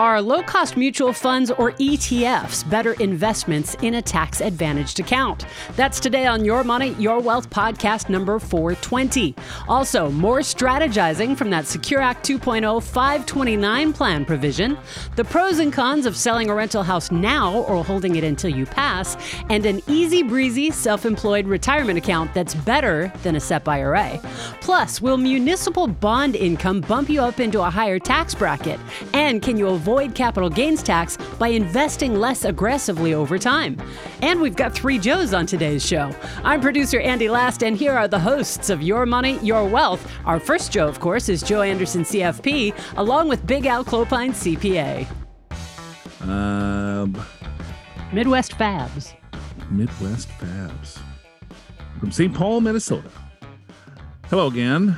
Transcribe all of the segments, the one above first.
Are low cost mutual funds or ETFs better investments in a tax advantaged account? That's today on Your Money, Your Wealth podcast number 420. Also, more strategizing from that Secure Act 2.0 529 plan provision, the pros and cons of selling a rental house now or holding it until you pass, and an easy breezy self employed retirement account that's better than a SEP IRA. Plus, will municipal bond income bump you up into a higher tax bracket? And can you avoid avoid capital gains tax by investing less aggressively over time. And we've got three Joes on today's show. I'm producer Andy Last, and here are the hosts of Your Money, Your Wealth. Our first Joe, of course, is Joe Anderson, CFP, along with Big Al Clopine, CPA. Um, Midwest Fabs. Midwest Fabs. From St. Paul, Minnesota. Hello again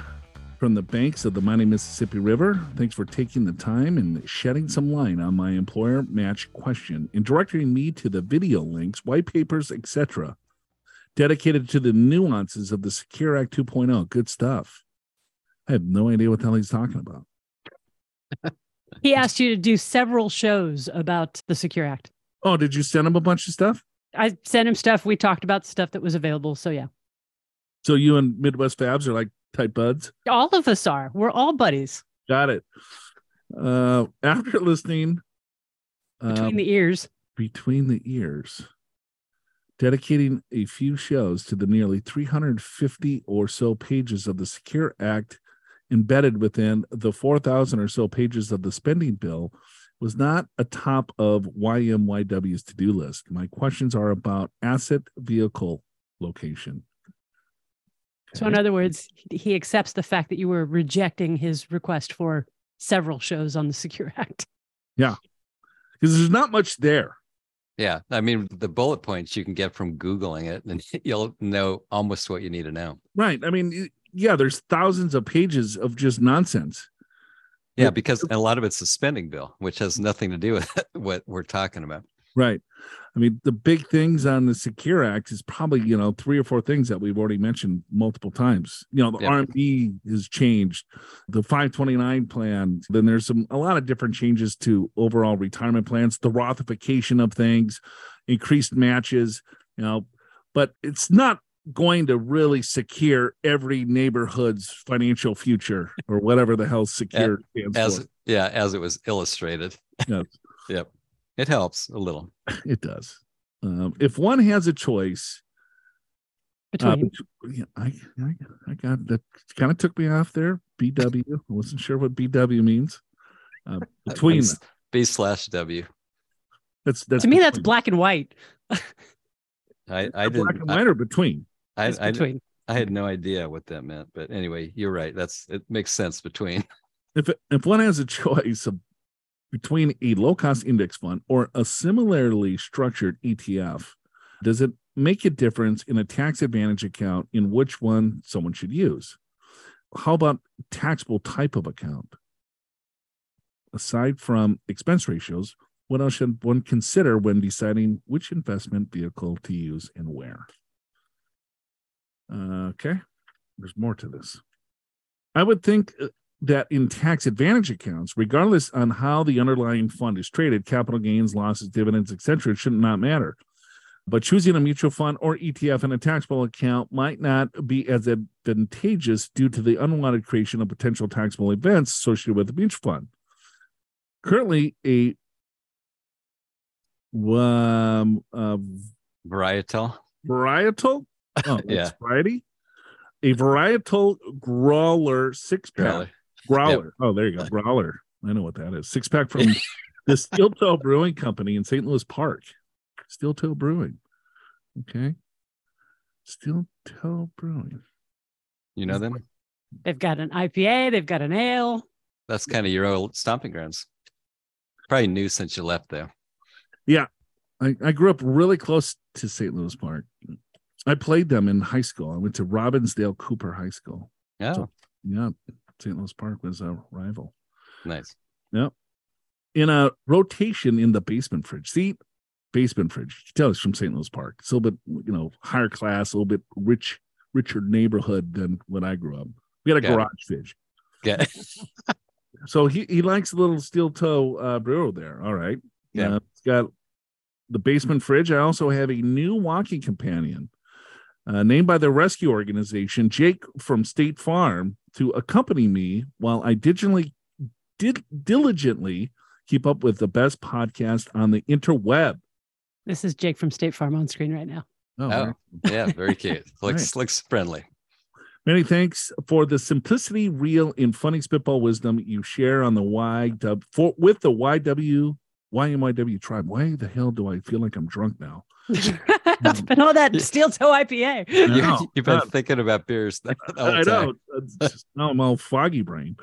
from the banks of the mighty Mississippi River. Thanks for taking the time and shedding some light on my employer match question and directing me to the video links, white papers, etc., dedicated to the nuances of the Secure Act 2.0. Good stuff. I have no idea what the hell he's talking about. he asked you to do several shows about the Secure Act. Oh, did you send him a bunch of stuff? I sent him stuff. We talked about stuff that was available. So, yeah. So, you and Midwest Fabs are like type buds? All of us are. We're all buddies. Got it. Uh, after listening, between um, the ears, between the ears, dedicating a few shows to the nearly 350 or so pages of the Secure Act embedded within the 4,000 or so pages of the spending bill was not atop of YMYW's to do list. My questions are about asset vehicle location, so, in other words, he accepts the fact that you were rejecting his request for several shows on the Secure Act. Yeah, because there's not much there. Yeah, I mean the bullet points you can get from googling it, and you'll know almost what you need to know. Right. I mean, yeah, there's thousands of pages of just nonsense. Yeah, because a lot of it's a spending bill, which has nothing to do with what we're talking about. Right. I mean, the big things on the Secure Act is probably, you know, three or four things that we've already mentioned multiple times. You know, the yep. RMD has changed, the 529 plan. Then there's some a lot of different changes to overall retirement plans, the Rothification of things, increased matches, you know, but it's not going to really secure every neighborhood's financial future or whatever the hell secure as, yeah as it was illustrated yes. yep it helps a little. It does. Um, if one has a choice, uh, between, yeah, I, I, I got that kind of took me off there. BW. I wasn't sure what BW means. Uh, between B slash W. That's that's to me. That's black and white. I I didn't black and white I, or between. I, I between. I had no idea what that meant, but anyway, you're right. That's it makes sense between. If if one has a choice of between a low cost index fund or a similarly structured ETF? Does it make a difference in a tax advantage account in which one someone should use? How about taxable type of account? Aside from expense ratios, what else should one consider when deciding which investment vehicle to use and where? Okay, there's more to this. I would think uh, that in tax advantage accounts, regardless on how the underlying fund is traded, capital gains, losses, dividends, etc., it should not matter. But choosing a mutual fund or ETF in a taxable account might not be as advantageous due to the unwanted creation of potential taxable events associated with the mutual fund. Currently, a um, uh, varietal varietal oh, yeah variety a varietal growler six pack Growler. Yep. Oh, there you go. Uh, Growler. I know what that is. Six pack from the Steel Toe Brewing Company in St. Louis Park. Steel Toe Brewing. Okay. Steel Toe Brewing. You know them? They've got an IPA, they've got an ale. That's kind of your old stomping grounds. Probably new since you left there. Yeah. I, I grew up really close to St. Louis Park. I played them in high school. I went to Robbinsdale Cooper High School. Oh. Yeah. So, yeah. St. Louis Park was a rival. Nice. Yep. In a rotation in the basement fridge. See, basement fridge. You can tell it's from St. Louis Park. It's a little bit, you know, higher class, a little bit rich, richer neighborhood than when I grew up. We had a Got garage it. fridge. Yeah. So he, he likes a little steel toe uh, brewer there. All right. Yeah. Uh, it's got the basement fridge. I also have a new walking companion uh, named by the rescue organization, Jake from State Farm, to accompany me while I digitally, did, diligently keep up with the best podcast on the interweb. This is Jake from State Farm on screen right now. Oh, oh yeah, very cute. looks right. looks friendly. Many thanks for the simplicity, real, and funny spitball wisdom you share on the YW for with the YW YMYW tribe. Why the hell do I feel like I'm drunk now? it's been all that steel toe IPA. You, have been thinking about beers. I know. now I'm all foggy brain.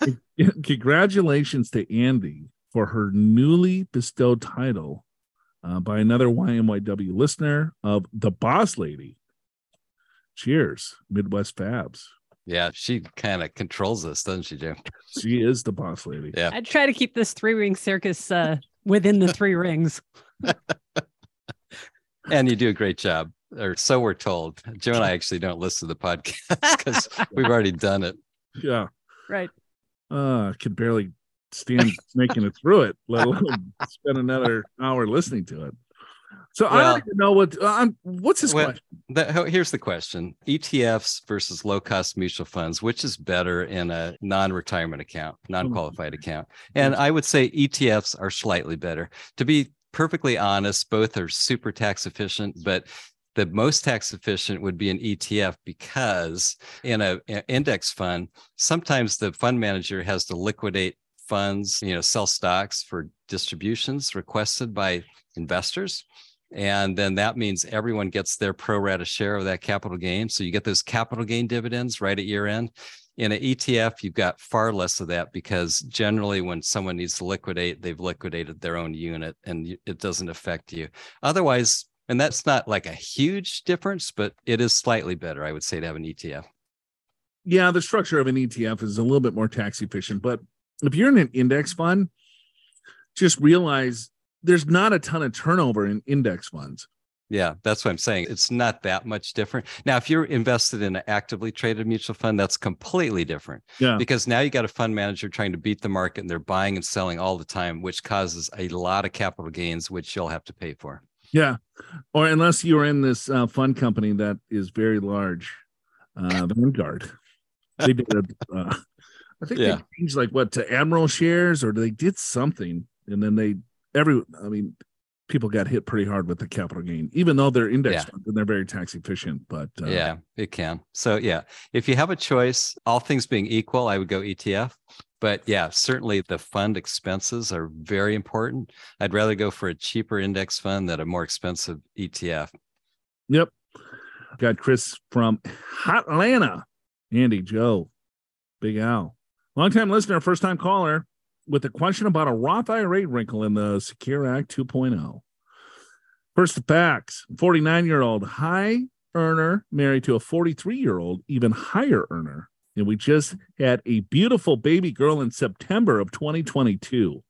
Congratulations to Andy for her newly bestowed title uh, by another YMYW listener of the Boss Lady. Cheers, Midwest Fabs. Yeah, she kind of controls us, doesn't she, Jim? She is the boss lady. Yeah. I try to keep this three ring circus uh, within the three rings. And you do a great job, or so we're told. Joe and I actually don't listen to the podcast because we've already done it. Yeah. Right. Uh, I can barely stand making it through it, let alone spend another hour listening to it. So well, I don't even know what uh, what's his well, question. The, here's the question: ETFs versus low cost mutual funds, which is better in a non retirement account, non qualified mm-hmm. account? And I would say ETFs are slightly better. To be perfectly honest, both are super tax efficient, but the most tax efficient would be an ETF because in an index fund, sometimes the fund manager has to liquidate funds, you know, sell stocks for distributions requested by investors. And then that means everyone gets their pro rata share of that capital gain. So you get those capital gain dividends right at year end. In an ETF, you've got far less of that because generally, when someone needs to liquidate, they've liquidated their own unit and it doesn't affect you. Otherwise, and that's not like a huge difference, but it is slightly better, I would say, to have an ETF. Yeah, the structure of an ETF is a little bit more tax efficient. But if you're in an index fund, just realize there's not a ton of turnover in index funds. Yeah, that's what I'm saying. It's not that much different. Now, if you're invested in an actively traded mutual fund, that's completely different. Yeah. Because now you got a fund manager trying to beat the market and they're buying and selling all the time, which causes a lot of capital gains, which you'll have to pay for. Yeah. Or unless you're in this uh, fund company that is very large, uh, Vanguard. They did, uh, I think yeah. they changed like what to Admiral shares or they did something and then they every I mean, people got hit pretty hard with the capital gain, even though they're index yeah. and they're very tax efficient. But uh, yeah, it can. So yeah, if you have a choice, all things being equal, I would go ETF. But yeah, certainly the fund expenses are very important. I'd rather go for a cheaper index fund than a more expensive ETF. Yep. Got Chris from Hot Atlanta, Andy, Joe, Big Al, longtime listener, first time caller with a question about a Roth IRA wrinkle in the Secure Act 2.0. First, the facts 49 year old high earner married to a 43 year old, even higher earner. And we just had a beautiful baby girl in September of 2022.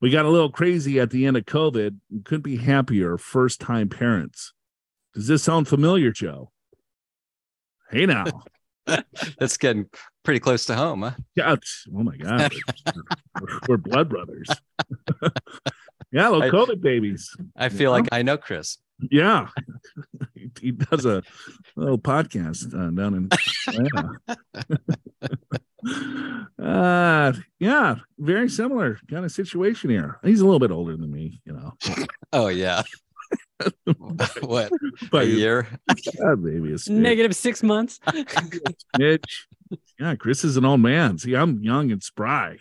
We got a little crazy at the end of COVID and couldn't be happier first time parents. Does this sound familiar, Joe? Hey now. That's getting pretty close to home, huh? Yeah. Oh my God. we're, we're blood brothers. yeah, little COVID babies. I feel like I know Chris. Yeah. he does a little podcast uh, down in uh yeah, very similar kind of situation here. He's a little bit older than me, you know. Oh yeah. what? But a year? Yeah, maybe a negative six months. Mitch. Yeah, Chris is an old man. See, I'm young and spry.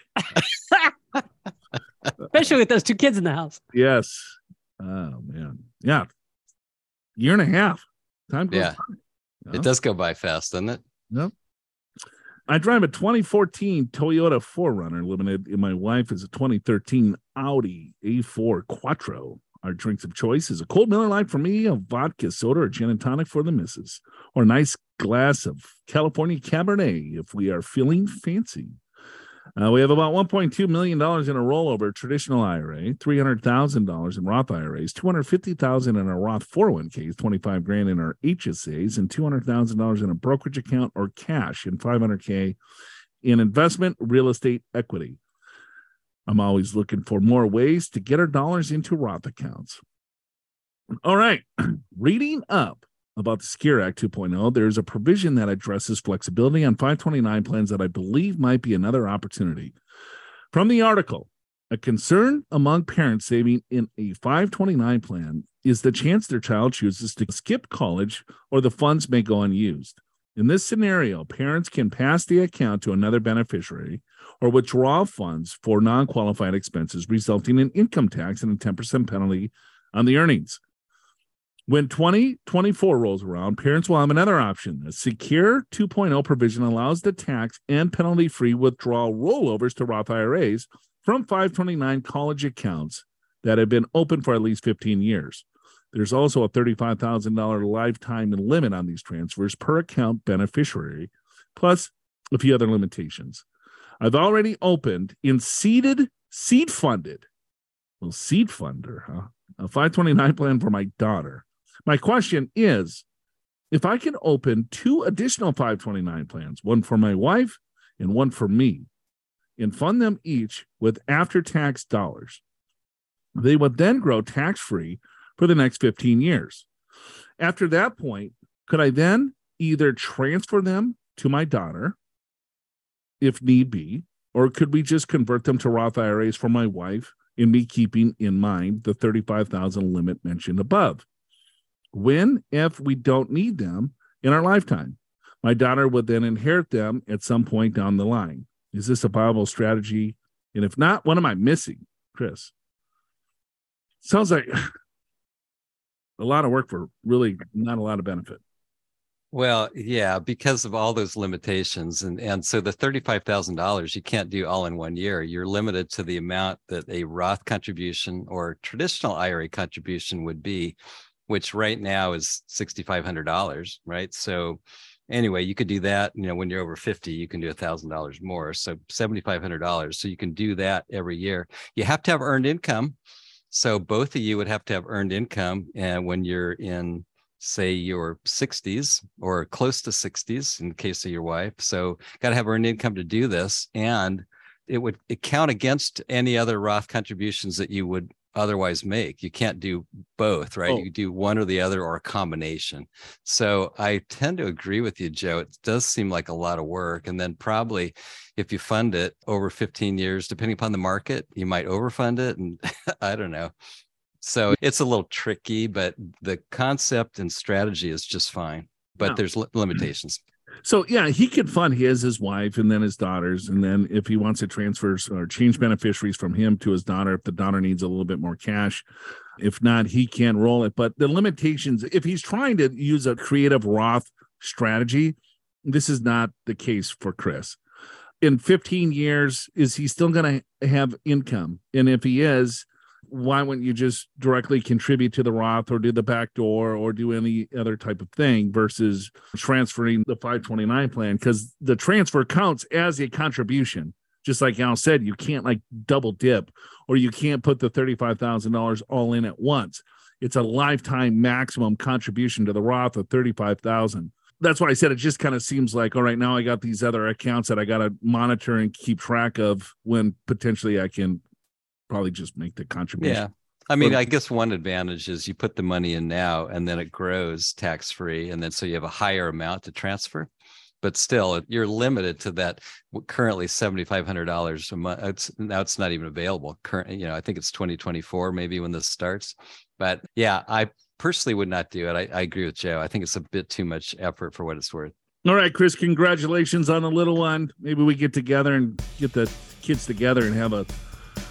Especially with those two kids in the house. Yes. Oh man. Yeah. Year and a half. Time goes yeah. By. It does go by fast, doesn't it? Yep. I drive a 2014 Toyota 4Runner Limited, and my wife is a 2013 Audi A4 Quattro. Our drinks of choice is a cold Miller Lite for me, a vodka soda or gin and tonic for the missus, or a nice glass of California Cabernet if we are feeling fancy. Uh, we have about $1.2 million in a rollover traditional IRA, $300,000 in Roth IRAs, $250,000 in a Roth 401ks, 25 grand in our HSAs, and $200,000 in a brokerage account or cash, and 500K in investment real estate equity. I'm always looking for more ways to get our dollars into Roth accounts. All right, reading up about the Secure Act 2.0, there's a provision that addresses flexibility on 529 plans that I believe might be another opportunity. From the article, a concern among parents saving in a 529 plan is the chance their child chooses to skip college or the funds may go unused. In this scenario, parents can pass the account to another beneficiary or withdraw funds for non qualified expenses, resulting in income tax and a 10% penalty on the earnings. When 2024 rolls around, parents will have another option. A secure 2.0 provision allows the tax and penalty free withdrawal rollovers to Roth IRAs from 529 college accounts that have been open for at least 15 years. There's also a $35,000 lifetime limit on these transfers per account beneficiary, plus a few other limitations. I've already opened in seeded, seed funded, well, seed funder, huh? A 529 plan for my daughter. My question is if I can open two additional 529 plans, one for my wife and one for me, and fund them each with after tax dollars, they would then grow tax free for the next 15 years. After that point, could I then either transfer them to my daughter if need be, or could we just convert them to Roth IRAs for my wife and me keeping in mind the 35,000 limit mentioned above? When, if we don't need them in our lifetime. My daughter would then inherit them at some point down the line. Is this a viable strategy? And if not, what am I missing, Chris? Sounds like a lot of work for really not a lot of benefit. Well, yeah, because of all those limitations. And, and so the $35,000 you can't do all in one year. You're limited to the amount that a Roth contribution or traditional IRA contribution would be which right now is $6,500, right? So anyway, you could do that, you know, when you're over 50, you can do a thousand dollars more. So $7,500. So you can do that every year. You have to have earned income. So both of you would have to have earned income. And when you're in, say, your 60s or close to 60s, in the case of your wife. So got to have earned income to do this. And it would it count against any other Roth contributions that you would otherwise make. You can't do both, right? Oh. You do one or the other or a combination. So I tend to agree with you, Joe. It does seem like a lot of work. And then probably if you fund it over 15 years, depending upon the market, you might overfund it. And I don't know. So it's a little tricky, but the concept and strategy is just fine. But there's mm-hmm. limitations. So yeah, he could fund his, his wife, and then his daughters, and then if he wants to transfer or change beneficiaries from him to his daughter, if the daughter needs a little bit more cash, if not, he can roll it. But the limitations, if he's trying to use a creative Roth strategy, this is not the case for Chris. In 15 years, is he still going to have income? And if he is, why wouldn't you just directly contribute to the Roth or do the back door or do any other type of thing versus transferring the 529 plan? Because the transfer counts as a contribution. Just like Al said, you can't like double dip or you can't put the $35,000 all in at once. It's a lifetime maximum contribution to the Roth of 35,000 that's why I said it just kind of seems like, all right, now I got these other accounts that I got to monitor and keep track of when potentially I can probably just make the contribution. Yeah. I mean, I guess one advantage is you put the money in now and then it grows tax free. And then so you have a higher amount to transfer. But still, you're limited to that currently $7,500 a month. It's, now it's not even available. Current, you know, I think it's 2024 maybe when this starts. But yeah, I personally would not do it. I, I agree with Joe. I think it's a bit too much effort for what it's worth. All right, Chris, congratulations on the little one. Maybe we get together and get the kids together and have a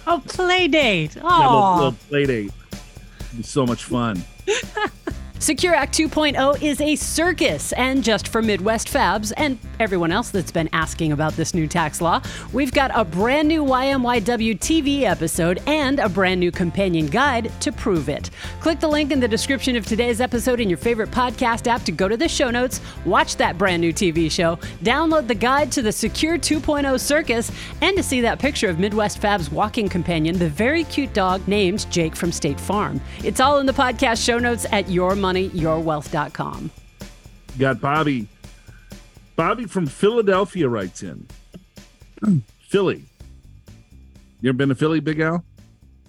Oh, play date. Oh, yeah, little, little play date. It'd be so much fun. Secure Act 2.0 is a circus, and just for Midwest Fabs and everyone else that's been asking about this new tax law, we've got a brand new YMYW TV episode and a brand new companion guide to prove it. Click the link in the description of today's episode in your favorite podcast app to go to the show notes, watch that brand new TV show, download the guide to the Secure 2.0 circus, and to see that picture of Midwest Fab's walking companion, the very cute dog named Jake from State Farm. It's all in the podcast show notes at yourmoneyyourwealth.com. Got Bobby. Bobby from Philadelphia writes in Philly. You ever been to Philly, Big Al?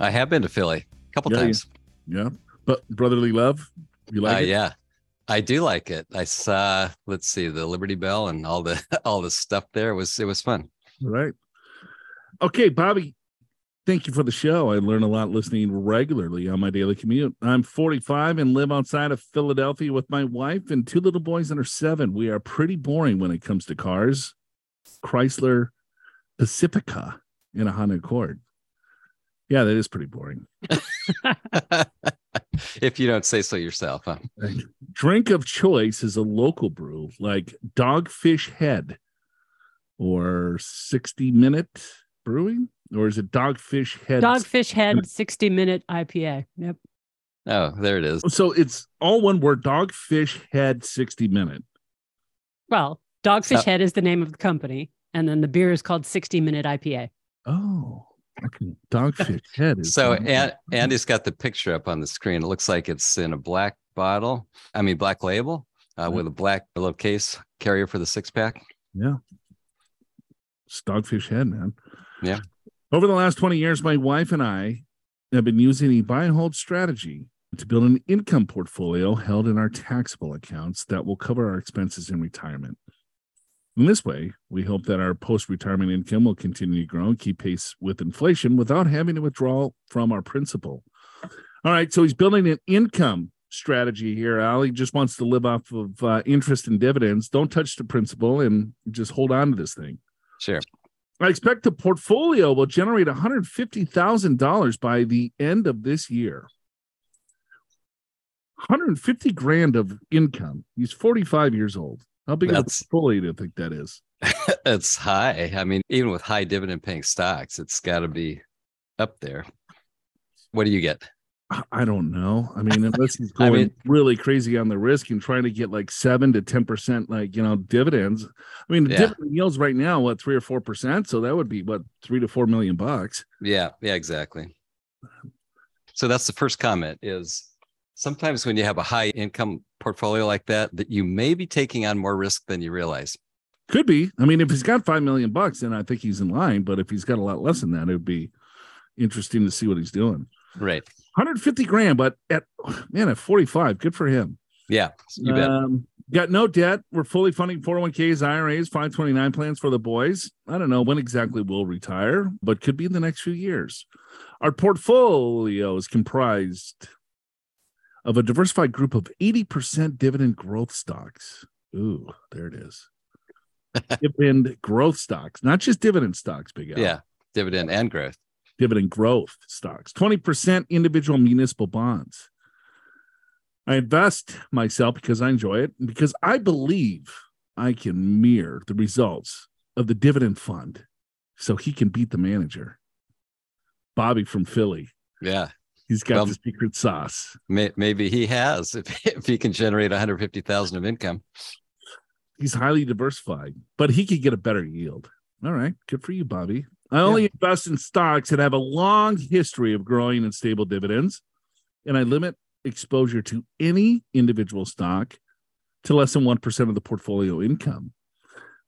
I have been to Philly a couple Yeah, times. Yeah. But brotherly love, you like uh, it? Yeah, I do like it. I saw, let's see, the Liberty Bell and all the all the stuff there. It was it was fun. All right. Okay, Bobby. Thank you for the show. I learn a lot listening regularly on my daily commute. I'm 45 and live outside of Philadelphia with my wife and two little boys under seven. We are pretty boring when it comes to cars. Chrysler Pacifica in a Honda Accord. Yeah, that is pretty boring. if you don't say so yourself, huh? Drink of choice is a local brew like Dogfish Head or 60 Minute Brewing, or is it Dogfish Head? Dogfish Head 60 minute IPA. Yep. Oh, there it is. So it's all one word Dogfish Head 60 Minute. Well, Dogfish So- Head is the name of the company, and then the beer is called 60 minute IPA. Oh, okay. Dogfish Head is So and, Andy's got the picture up on the screen. It looks like it's in a black bottle. I mean, black label uh, with a black little case carrier for the six pack. Yeah. It's Dogfish Head, man. Yeah. Over the last 20 years, my wife and I have been using a buy and hold strategy to build an income portfolio held in our taxable accounts that will cover our expenses in retirement. In this way, we hope that our post retirement income will continue to grow and keep pace with inflation without having to withdraw from our principal. All right. So he's building an income strategy here, Al. He just wants to live off of uh, interest and dividends. Don't touch the principal and just hold on to this thing. Sure. I expect the portfolio will generate $150,000 by the end of this year. 150 grand of income. He's 45 years old. How big That's- of a portfolio do you think that is? it's high. I mean, even with high dividend paying stocks, it's got to be up there. What do you get? I- I don't know. I mean, unless he's I going mean- really crazy on the risk and trying to get like seven to 10%, like, you know, dividends. I mean, the Yeah. dividend yields right now, what, three or 4%? So that would be what, three to four million bucks. Yeah, yeah, exactly. So that's the first comment is sometimes when you have a high income portfolio like that, that you may be taking on more risk than you realize. Could be. I mean, if he's got five million bucks, then I think he's in line. But if he's got a lot less than that, it would be interesting to see what he's doing. Right. 150 grand, but at man, at 45, good for him. Yeah, you bet. Um, got no debt. We're fully funding 401ks, IRAs, 529 plans for the boys. I don't know when exactly we'll retire, but could be in the next few years. Our portfolio is comprised of a diversified group of 80% dividend growth stocks. Ooh, there it is. dividend growth stocks, not just dividend stocks, big Al yeah, dividend and growth. Dividend growth stocks, 20% individual municipal bonds. I invest myself because I enjoy it and because I believe I can mirror the results of the dividend fund so he can beat the manager. Bobby from Philly. Yeah, He's got Well- the secret sauce. may, maybe he has if if he can generate 150,000 of income. He's highly diversified, but he could get a better yield. All right. Good for you, Bobby. I only invest in stocks that have a long history of growing and stable dividends, and I limit exposure to any individual stock to less than 1% of the portfolio income.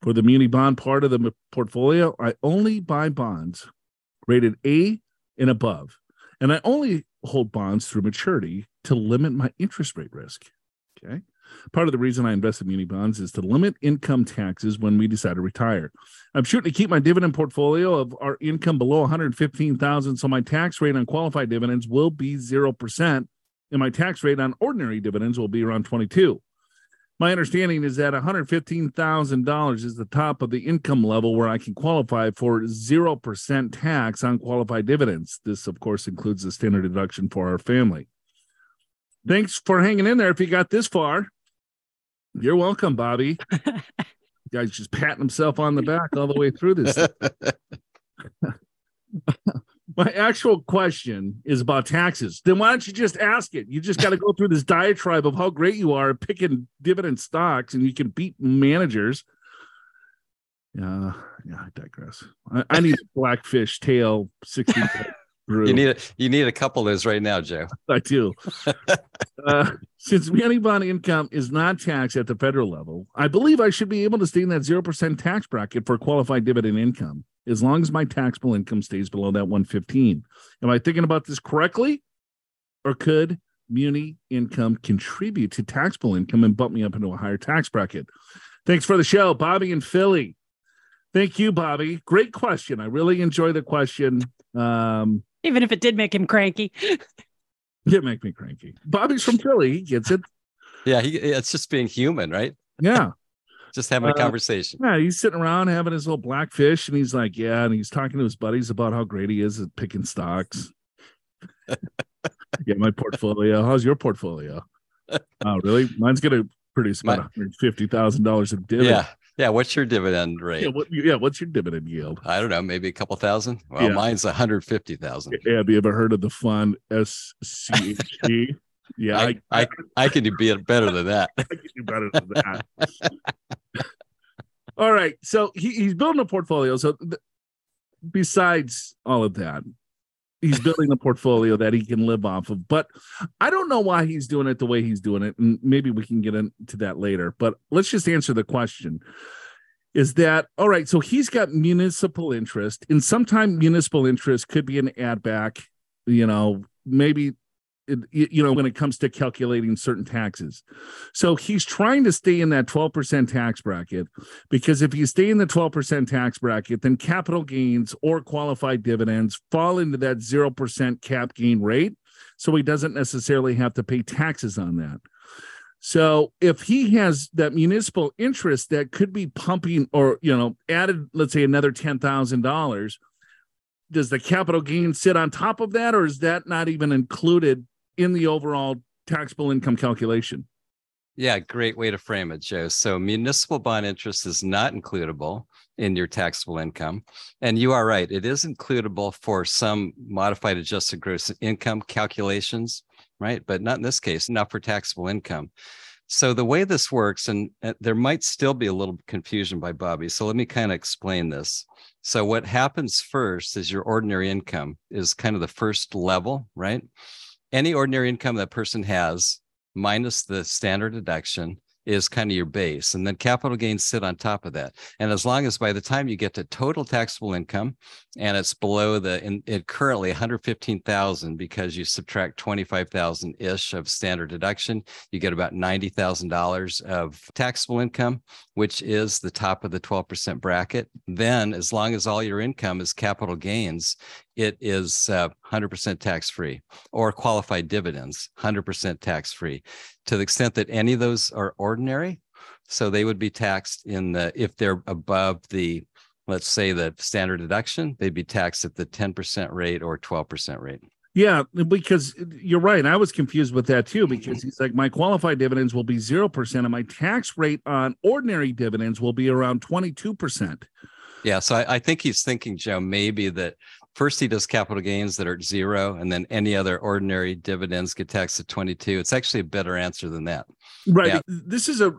For the muni bond part of the portfolio, I only buy bonds rated A and above, and I only hold bonds through maturity to limit my interest rate risk. Okay. Part of the reason I invest in muni bonds is to limit income taxes when we decide to retire. I'm shooting to keep my dividend portfolio of our income below 115,000 so my tax rate on qualified dividends will be 0% and my tax rate on ordinary dividends will be around 22. My understanding is that $115,000 is the top of the income level where I can qualify for 0% tax on qualified dividends. This of course includes the standard deduction for our family. Thanks for hanging in there if you got this far. You're welcome, Bobby. Guy's just patting himself on the back all the way through this. My actual question is about taxes. Then why don't you just ask it? You just got to go through this diatribe of how great you are picking dividend stocks and you can beat managers. Yeah, yeah, I digress. I, I need a blackfish tail 60 brew. You need a, you need a couple of those right now, Joe. I do. uh, since muni bond income is not taxed at the federal level, I believe I should be able to stay in that 0% tax bracket for qualified dividend income. as long as my taxable income stays below that 115. Am I thinking about this correctly? Or could muni income contribute to taxable income and bump me up into a higher tax bracket? Thanks for the show, Bobby and Philly. Thank you, Bobby. Great question. I really enjoy the question. Um, Even if it did make him cranky. it make me cranky. Bobby's from Philly. He gets it. Yeah, he, it's just being human, right? Yeah. just having a uh, conversation. Yeah, he's sitting around having his little black fish, and he's like, yeah, and he's talking to his buddies about how great he is at picking stocks. yeah, my portfolio. How's your portfolio? Oh, really? Mine's gonna produce about one hundred fifty thousand dollars of dividend. Yeah. Yeah, what's your dividend rate? Yeah, what, yeah, what's your dividend yield? I don't know, maybe a couple thousand. Well, yeah. mine's a hundred fifty thousand. Yeah, have you ever heard of the fund SCHD? Yeah, I, I, I, I can do better than that. I can do better than that. all right, so he, he's building a portfolio. So th- besides all of that, he's building a portfolio that he can live off of. But I don't know why he's doing it the way he's doing it, and maybe we can get into that later. But let's just answer the question. Is that all right? So he's got municipal interest, and sometimes municipal interest could be an add back. You know, maybe you know, when it comes to calculating certain taxes. So he's trying to stay in that 12% tax bracket because if you stay in the 12% tax bracket, then capital gains or qualified dividends fall into that 0% cap gain rate. So he doesn't necessarily have to pay taxes on that. So if he has that municipal interest that could be pumping or, you know, added, let's say another $10,000, does the capital gain sit on top of that or is that not even included in the overall taxable income calculation. Yeah, great way to frame it, Joe. So municipal bond interest is not includable in your taxable income. And you are right, it is includable for some modified adjusted gross income calculations, right? But not in this case, not for taxable income. So the way this works, and uh, there might still be a little confusion by Bobby. So let me kind of explain this. So what happens first is your ordinary income is kind of the first level, right? Any ordinary income that person has minus the standard deduction is kind of your base. And then capital gains sit on top of that. And as long as by the time you get to total taxable income and it's below the in, it currently 115,000 because you subtract 25,000 ish of standard deduction, you get about $90,000 of taxable income, which is the top of the 12% bracket. Then as long as all your income is capital gains, it is uh, 100% tax free or qualified dividends, 100% tax free to the extent that any of those are ordinary. So they would be taxed in the, if they're above the, let's say the standard deduction, they'd be taxed at the 10% rate or 12% rate. Yeah, because you're right. I was confused with that too because he's like, my qualified dividends will be 0% and my tax rate on ordinary dividends will be around 22%. Yeah. So I, I think he's thinking, Joe, maybe that first he does capital gains that are at zero and then any other ordinary dividends get taxed at 22 it's actually a better answer than that. Right. Yeah. this is a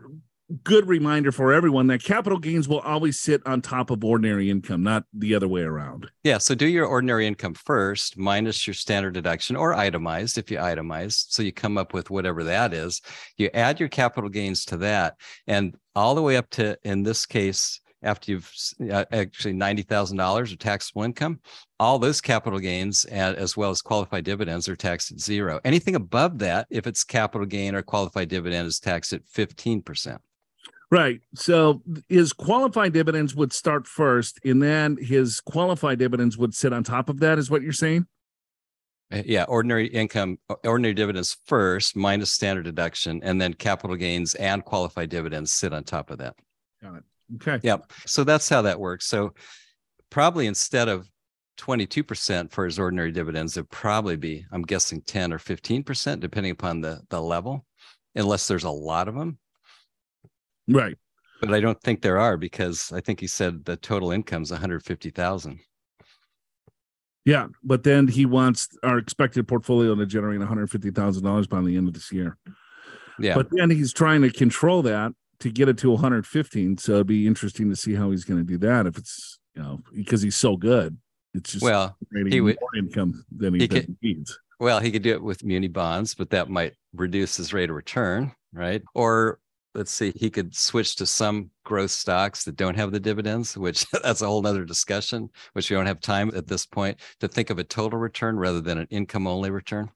good reminder for everyone that capital gains will always sit on top of ordinary income not the other way around. Yeah so do your ordinary income first minus your standard deduction or itemized if you itemize so you come up with whatever that is. You add your capital gains to that and all the way up to in this case after you've uh, actually $90,000 of taxable income, all those capital gains as well as qualified dividends are taxed at zero. Anything above that, if it's capital gain or qualified dividend, is taxed at 15%. Right. So his qualified dividends would start first, and then his qualified dividends would sit on top of that, is what you're saying? Uh, yeah, ordinary income, ordinary dividends first, minus standard deduction, and then capital gains and qualified dividends sit on top of that. Got it. Okay. Yep. So that's how that works. So probably instead of 22% for his ordinary dividends, it'd probably be, I'm guessing 10 or 15%, depending upon the, the level, unless there's a lot of them. Right. But I don't think there are because I think he said the total income is 150,000. Yeah, but then he wants our expected portfolio to generate $150,000 by the end of this year. Yeah. But then he's trying to control that to get it to 115. So it'd be interesting to see how he's going to do that. If it's you know because he's so good, it's just well he would more income than he, he could, needs. Well, he could do it with muni bonds, but that might reduce his rate of return, right? Or let's see, he could switch to some growth stocks that don't have the dividends, which that's a whole nother discussion, which we don't have time at this point to think of a total return rather than an income only return.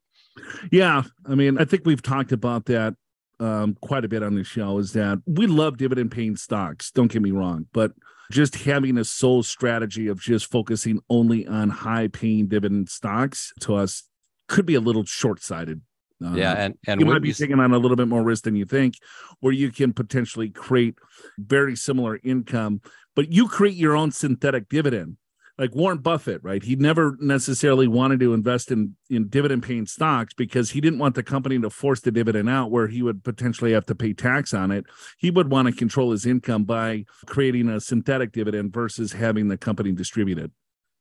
Yeah. I mean, I think we've talked about that um, quite a bit on the show is that we love dividend paying stocks. Don't get me wrong, but just having a sole strategy of just focusing only on high paying dividend stocks to us could be a little short sighted. Uh, yeah, and and you might be taking on a little bit more risk than you think, where you can potentially create very similar income, but you create your own synthetic dividend like Warren Buffett, right? He never necessarily wanted to invest in in dividend paying stocks because he didn't want the company to force the dividend out where he would potentially have to pay tax on it. He would want to control his income by creating a synthetic dividend versus having the company distribute it.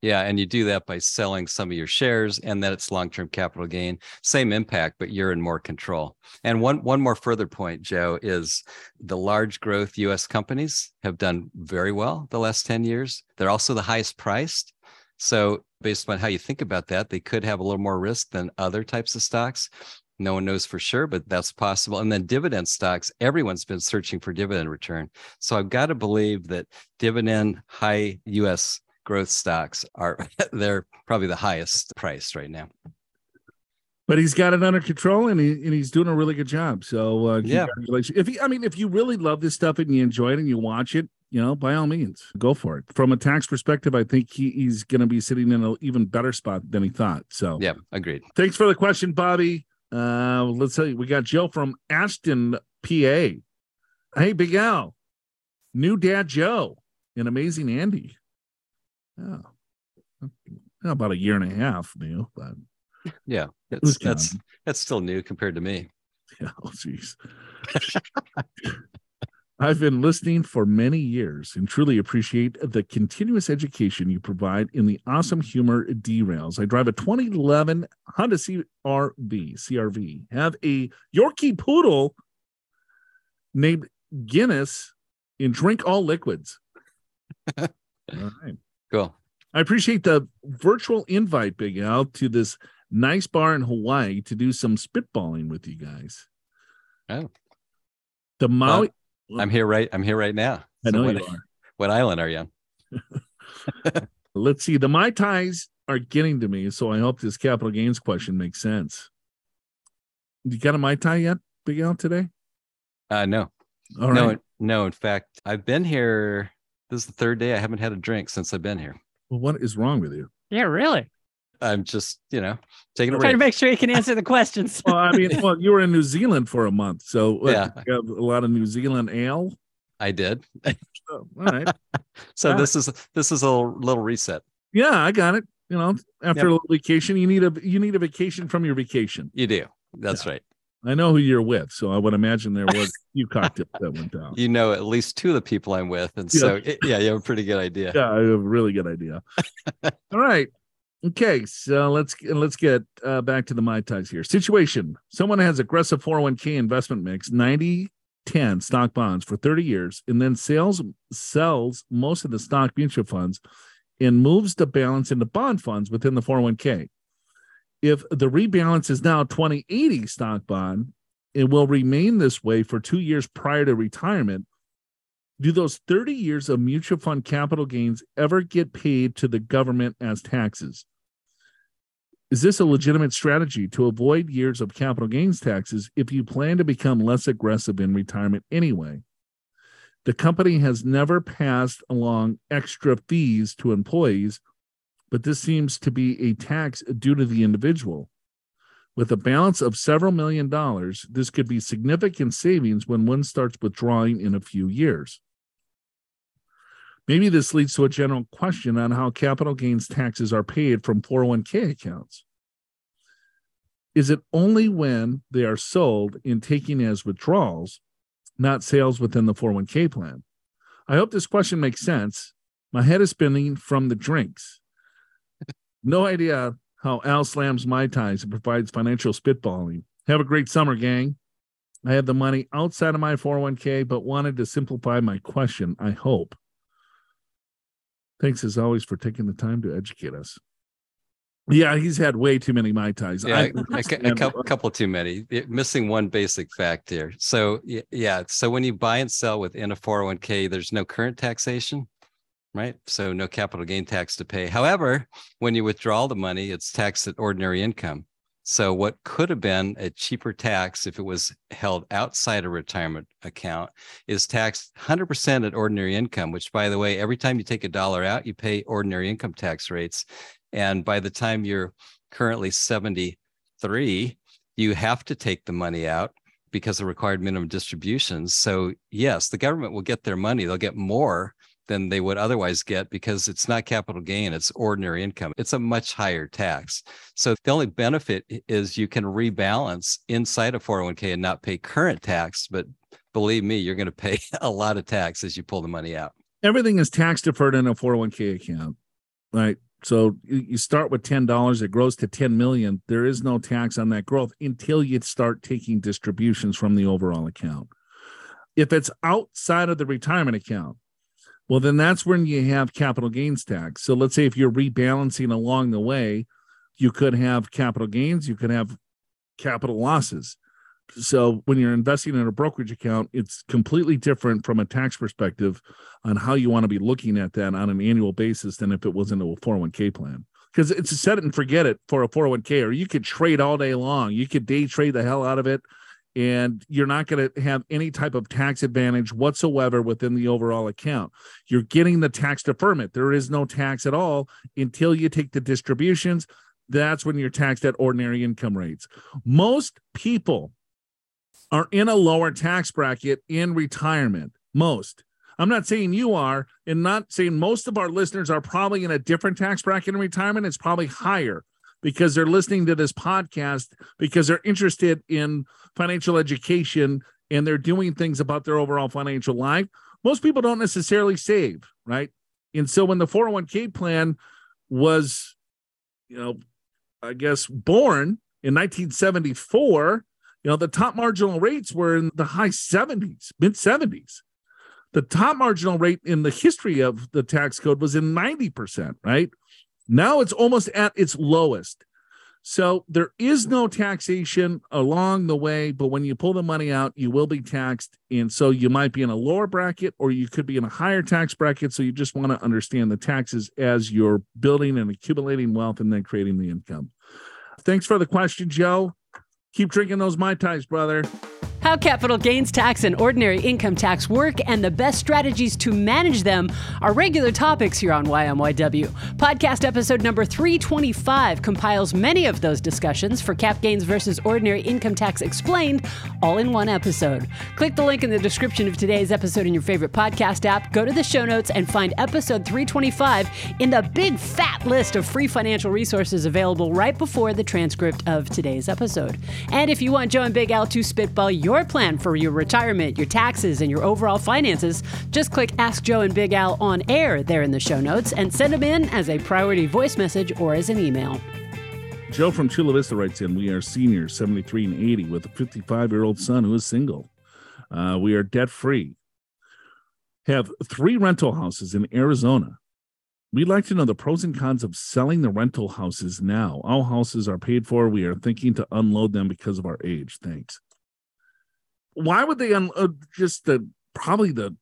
Yeah, and you do that by selling some of your shares, and then it's long-term capital gain. Same impact, but you're in more control. And one one more further point, Joe, is the large growth U.S. companies have done very well the last ten years. They're also the highest priced. So, based on how you think about that, they could have a little more risk than other types of stocks. No one knows for sure, but that's possible. And then dividend stocks, everyone's been searching for dividend return. So I've got to believe that dividend high US growth stocks are they're probably the highest priced right now. But he's got it under control and he and he's doing a really good job. So uh, yeah, if he, I mean, if you really love this stuff and you enjoy it and you watch it, you know, by all means, go for it. From a tax perspective, I think he, he's going to be sitting in an even better spot than he thought. So yeah, agreed. Thanks for the question, Bobby. Uh, let's see. We got Joe from Ashton, PA. Hey, Big Al, new dad Joe and amazing Andy. Oh, about a year and a half new, but yeah, it's, that's that's still new compared to me. Yeah, oh jeez. I've been listening for many years and truly appreciate the continuous education you provide in the awesome humor derails. I drive a 2011 Honda CRV, CRV, have a Yorkie poodle named Guinness and drink all liquids. all right. Cool. I appreciate the virtual invite, Big Al, to this nice bar in Hawaii to do some spitballing with you guys. Oh. The Maui. Well, I'm here right. I'm here right now. I know what, you are. What island are you on? Let's see. The Mai Tais are getting to me, so I hope this capital gains question makes sense. You got a Mai Tai yet, Big Al, today? Uh no. All no, right. no. In fact, I've been here this is the third day I haven't had a drink since I've been here. Well, what is wrong with you? Yeah, really. I'm just, you know, taking a trying to make sure you can answer the questions. well, I mean, well, you were in New Zealand for a month, so what, yeah, you have a lot of New Zealand ale. I did. oh, all right. so this is this is a little reset. Yeah, I got it. You know, after yep. a vacation, you need a you need a vacation from your vacation. You do. That's yeah. right. I know who you're with, so I would imagine there was a few cocktails that went down. You know at least two of the people I'm with, and so yeah, yeah you have a pretty good idea. Yeah, I have a really good idea. All right, okay, so let's let's get uh, back to the mai tais here. Situation: Someone has aggressive 401k investment mix, 90 10 stock bonds for 30 years, and then sales sells most of the stock mutual funds and moves the balance into bond funds within the 401k if the rebalance is now 2080 stock bond, it will remain this way for two years prior to retirement. Do those 30 years of mutual fund capital gains ever get paid to the government as taxes? Is this a legitimate strategy to avoid years of capital gains taxes if you plan to become less aggressive in retirement anyway? The company has never passed along extra fees to employees but this seems to be a tax due to the individual. With a balance of several million dollars, this could be significant savings when one starts withdrawing in a few years. Maybe this leads to a general question on how capital gains taxes are paid from 401k accounts. Is it only when they are sold and taken as withdrawals, not sales within the 401k plan? I hope this question makes sense. My head is spinning from the drinks. No idea how Al slams mai tais and provides financial spitballing. Have a great summer, gang. I have the money outside of my 401k, but wanted to simplify my question. I hope. Thanks as always for taking the time to educate us. Yeah, he's had way too many mai tais. Yeah, a, a, couple, couple too many. Missing one basic fact here. So yeah, so when you buy and sell within a 401k, there's no current taxation, right? So no capital gain tax to pay. However, when you withdraw the money, it's taxed at ordinary income. So what could have been a cheaper tax if it was held outside a retirement account is taxed 100% at ordinary income, which by the way, every time you take a dollar out, you pay ordinary income tax rates. And by the time you're currently 73, you have to take the money out because of required minimum distributions. So yes, the government will get their money. They'll get more than they would otherwise get because it's not capital gain, it's ordinary income. It's a much higher tax. So the only benefit is you can rebalance inside a 401k and not pay current tax. But believe me, you're going to pay a lot of tax as you pull the money out. Everything is tax deferred in a 401k account, right? So you start with ten dollars, it grows to ten million. There is no tax on that growth until you start taking distributions from the overall account. If it's outside of the retirement account, well, then that's when you have capital gains tax. So let's say if you're rebalancing along the way, you could have capital gains, you could have capital losses. So when you're investing in a brokerage account, it's completely different from a tax perspective on how you want to be looking at that on an annual basis than if it was into a 401k plan. Because it's a set it and forget it for a 401k, or you could trade all day long. You could day trade the hell out of it, and you're not going to have any type of tax advantage whatsoever within the overall account. You're getting the tax deferment. There is no tax at all until you take the distributions. That's when you're taxed at ordinary income rates. Most people are in a lower tax bracket in retirement. Most. I'm not saying you are, and not saying most of our listeners are probably in a different tax bracket in retirement. It's probably higher because they're listening to this podcast because they're interested in financial education and they're doing things about their overall financial life. Most people don't necessarily save, right? And so when the 401k plan was, you know, I guess born in 1974, you know, the top marginal rates were in the high 70s, mid 70s. The top marginal rate in the history of the tax code was in 90%, right? Now it's almost at its lowest. So there is no taxation along the way, but when you pull the money out, you will be taxed. And so you might be in a lower bracket or you could be in a higher tax bracket. So you just want to understand the taxes as you're building and accumulating wealth and then creating the income. Thanks for the question, Joe. Keep drinking those Mai Tais, brother how capital gains tax and ordinary income tax work, and the best strategies to manage them are regular topics here on YMYW. Podcast episode number 325 compiles many of those discussions for cap gains versus ordinary income tax explained all in one episode. Click the link in the description of today's episode in your favorite podcast app, go to the show notes, and find episode 325 in the big fat list of free financial resources available right before the transcript of today's episode. And if you want Joe and Big Al to spitball your your plan for your retirement, your taxes, and your overall finances, just click Ask Joe and Big Al on air there in the show notes and send them in as a priority voice message or as an email. Joe from Chula Vista writes in We are seniors, 73 and 80, with a 55 year old son who is single. Uh, we are debt free, have three rental houses in Arizona. We'd like to know the pros and cons of selling the rental houses now. All houses are paid for. We are thinking to unload them because of our age. Thanks why would they un- uh, just the probably the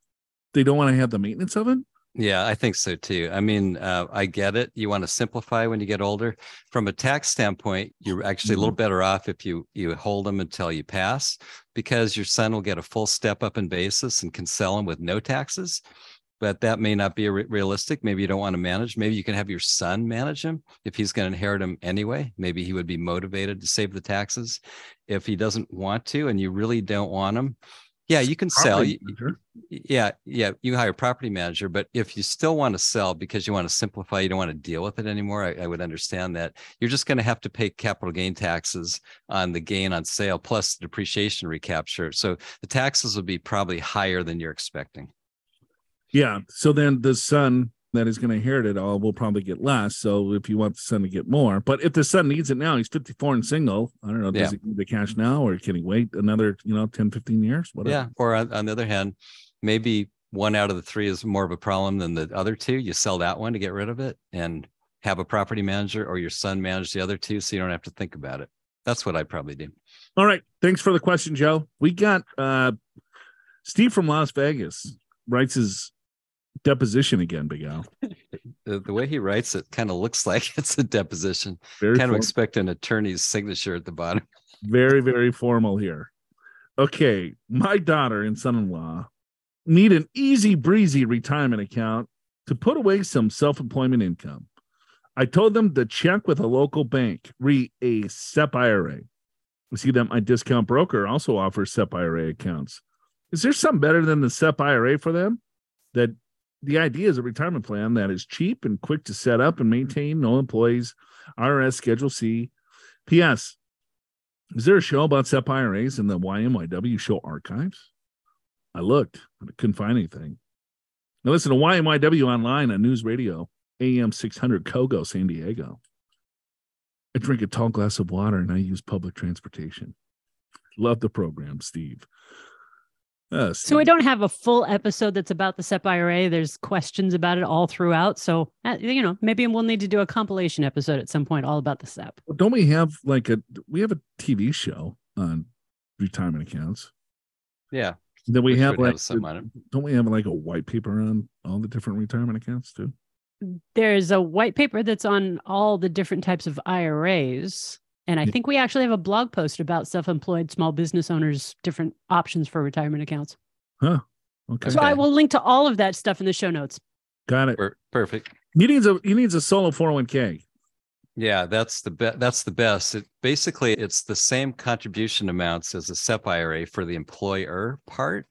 they don't want to have the maintenance of it? Yeah i think so too. I mean uh, i get it. You want to simplify when you get older. From a tax standpoint you're actually a little mm-hmm. better off if you you hold them until you pass because your son will get a full step up in basis and can sell them with no taxes but that may not be re- realistic. Maybe you don't want to manage. Maybe you can have your son manage him if he's going to inherit him anyway. Maybe he would be motivated to save the taxes. If he doesn't want to, and you really don't want him, yeah, you can sell. Yeah, yeah, you hire a property manager. But if you still want to sell because you want to simplify, you don't want to deal with it anymore. I, I would understand that. You're just going to have to pay capital gain taxes on the gain on sale plus depreciation recapture. So the taxes will be probably higher than you're expecting. Yeah. So then the son that is going to inherit it all will probably get less. So if you want the son to get more, but if the son needs it now, he's 54 and single. I don't know. Does yeah. he need the cash now or can he wait another, you know, 10, 15 years? Whatever. Yeah. Or on, on the other hand, maybe one out of the three is more of a problem than the other two. You sell that one to get rid of it and have a property manager or your son manage the other two so you don't have to think about it. That's what I'd probably do. All right. Thanks for the question, Joe. We got uh Steve from Las Vegas writes his deposition again, Big Al. the, the way he writes it kind of looks like it's a deposition. Very kind formal. of expect an attorney's signature at the bottom. Very, very formal here. Okay. My daughter and son in law need an easy breezy retirement account to put away some self employment income. I told them to check with a local bank, re a SEP IRA. We see that my discount broker also offers SEP IRA accounts. Is there something better than the SEP IRA for them? That the idea is a retirement plan that is cheap and quick to set up and maintain, no employees, IRS Schedule C. P.S. Is there a show about SEP IRAs in the YMYW show archives? I looked, but I couldn't find anything. Now listen to YMYW online on News Radio, AM 600 Kogo, San Diego. I drink a tall glass of water and I use public transportation. Love the program, Steve. Uh, so we don't have a full episode that's about the SEP IRA. There's questions about it all throughout. So uh, you know, maybe we'll need to do a compilation episode at some point all about the SEP. Don't we have like a we have a TV show on retirement accounts? Yeah. Then we have like have don't we have like a white paper on all the different retirement accounts too? There's a white paper that's on all the different types of IRAs. And I think we actually have a blog post about self-employed small business owners' different options for retirement accounts. Huh. Okay. So I will link to all of that stuff in the show notes. Got it. Perfect. He needs a he needs a solo 401k. Yeah, that's the best. That's the best. It basically it's the same contribution amounts as a SEP IRA for the employer part,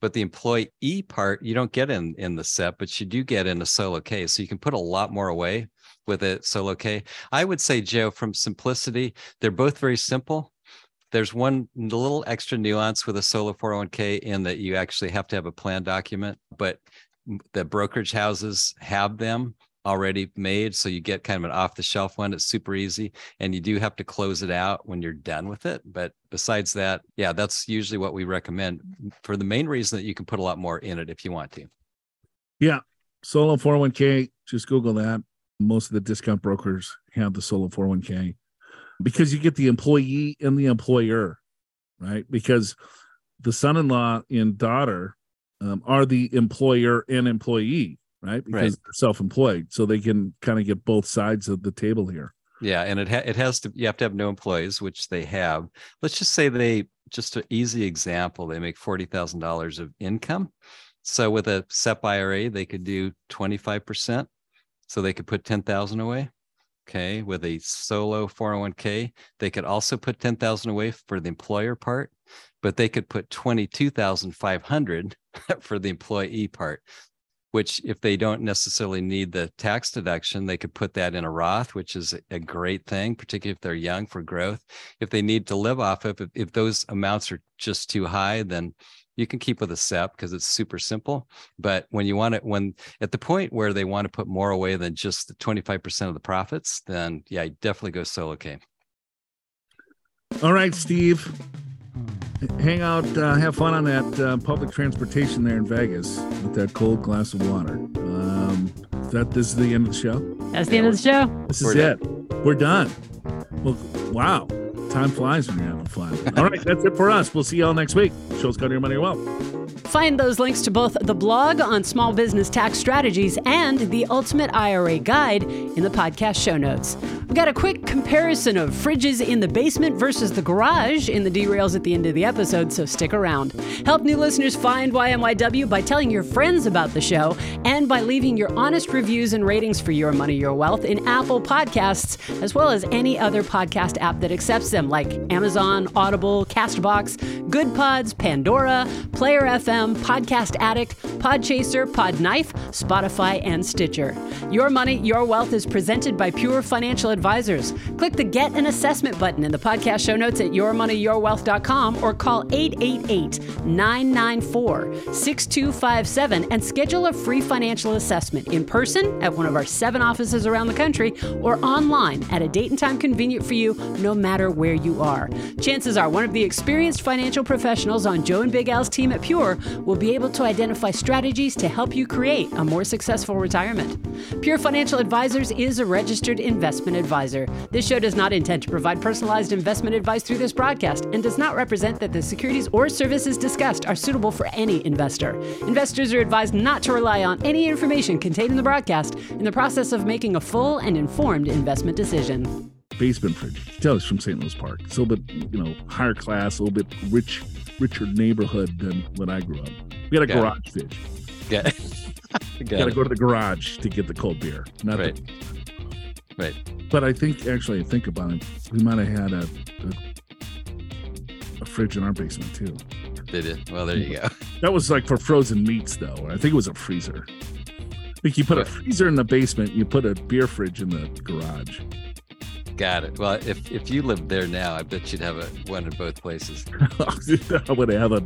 but the employee part you don't get in in the SEP, but you do get in a solo K. So you can put a lot more away with it solo K. I would say, Joe, from simplicity, they're both very simple. There's one little extra nuance with a solo 401k in that you actually have to have a plan document, but the brokerage houses have them already made. So you get kind of an off the shelf one. It's super easy. And you do have to close it out when you're done with it. But besides that, yeah, that's usually what we recommend for the main reason that you can put a lot more in it if you want to. Yeah. Solo 401k, just Google that most of the discount brokers have the solo 401k because you get the employee and the employer, right? Because the son-in-law and daughter um, are the employer and employee, right? Because right. they're self-employed, so they can kind of get both sides of the table here. Yeah, and it ha- it has to you have to have no employees, which they have. Let's just say they just an easy example, they make forty thousand dollars of income. So with a SEP IRA, they could do twenty five percent so they could put 10,000 away. Okay. With a solo 401k, they could also put 10,000 away for the employer part, but they could put 22,500 for the employee part, which if they don't necessarily need the tax deduction, they could put that in a Roth, which is a great thing, particularly if they're young for growth. If they need to live off of, if, if those amounts are just too high, then you can keep with a SEP because it's super simple. But when you want it, when at the point where they want to put more away than just the 25% of the profits, then yeah, definitely go solo K. All right, Steve. Hang out, uh, have fun on that uh, public transportation there in Vegas with that cold glass of water. Um, that this is the end of the show. That's the yeah, end of the show. This is We're it. Done. We're done. Well, wow. Time flies when you're having fun. All right, that's it for us. We'll see y'all next week. Show's got your money well. Find those links to both the blog on small business tax strategies and the Ultimate IRA Guide in the podcast show notes. We've got a quick comparison of fridges in the basement versus the garage in the derails at the end of the episode, so stick around. Help new listeners find YMYW by telling your friends about the show and by leaving your honest reviews and ratings for Your Money, Your Wealth in Apple Podcasts, as well as any other podcast app that accepts them, like Amazon, Audible, Castbox, Goodpods, Pandora, Player FM, Podcast Addict, Podchaser, Podknife, Spotify, and Stitcher. Your Money, Your Wealth is presented by Pure Financial Advisors. Click the Get an Assessment button in the podcast show notes at yourmoneyyourwealth.com or call 888 994 6257 and schedule a free financial assessment in person at one of our seven offices around the country or online at a date and time convenient for you no matter where you are. Chances are one of the experienced financial professionals on Joe and Big Al's team at Pure will be able to identify strategies to help you create a more successful retirement. Pure Financial Advisors is a registered investment advisor. This show does not intend to provide personalized investment advice through this broadcast and does not represent that the securities or services discussed are suitable for any investor. Investors are advised not to rely on any information contained in the broadcast in the process of making a full and informed investment decision. Basement fridge. Tell us from St. Louis Park. It's a little bit, you know, higher class, a little bit rich, richer neighborhood than when I grew up. We had a Got garage fridge. Yeah. You Got got to go to the garage to get the cold beer. Not Right. the, Right. but I think actually, think about it, we might have had a, a a fridge in our basement too. They did it? Well, there you go. That was like for frozen meats, though. I think it was a freezer. I think you put a freezer in the basement, you put a beer fridge in the garage. Got it. Well, if if you lived there now, I bet you'd have a one in both places. I would have a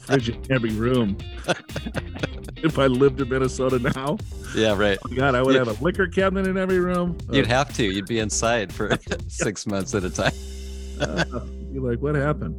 fridge in every room. if I lived in Minnesota now, Yeah, right. oh God, I would Yeah. have a liquor cabinet in every room. You'd have to. You'd be inside for six months at a time. Uh, you're like, what happened?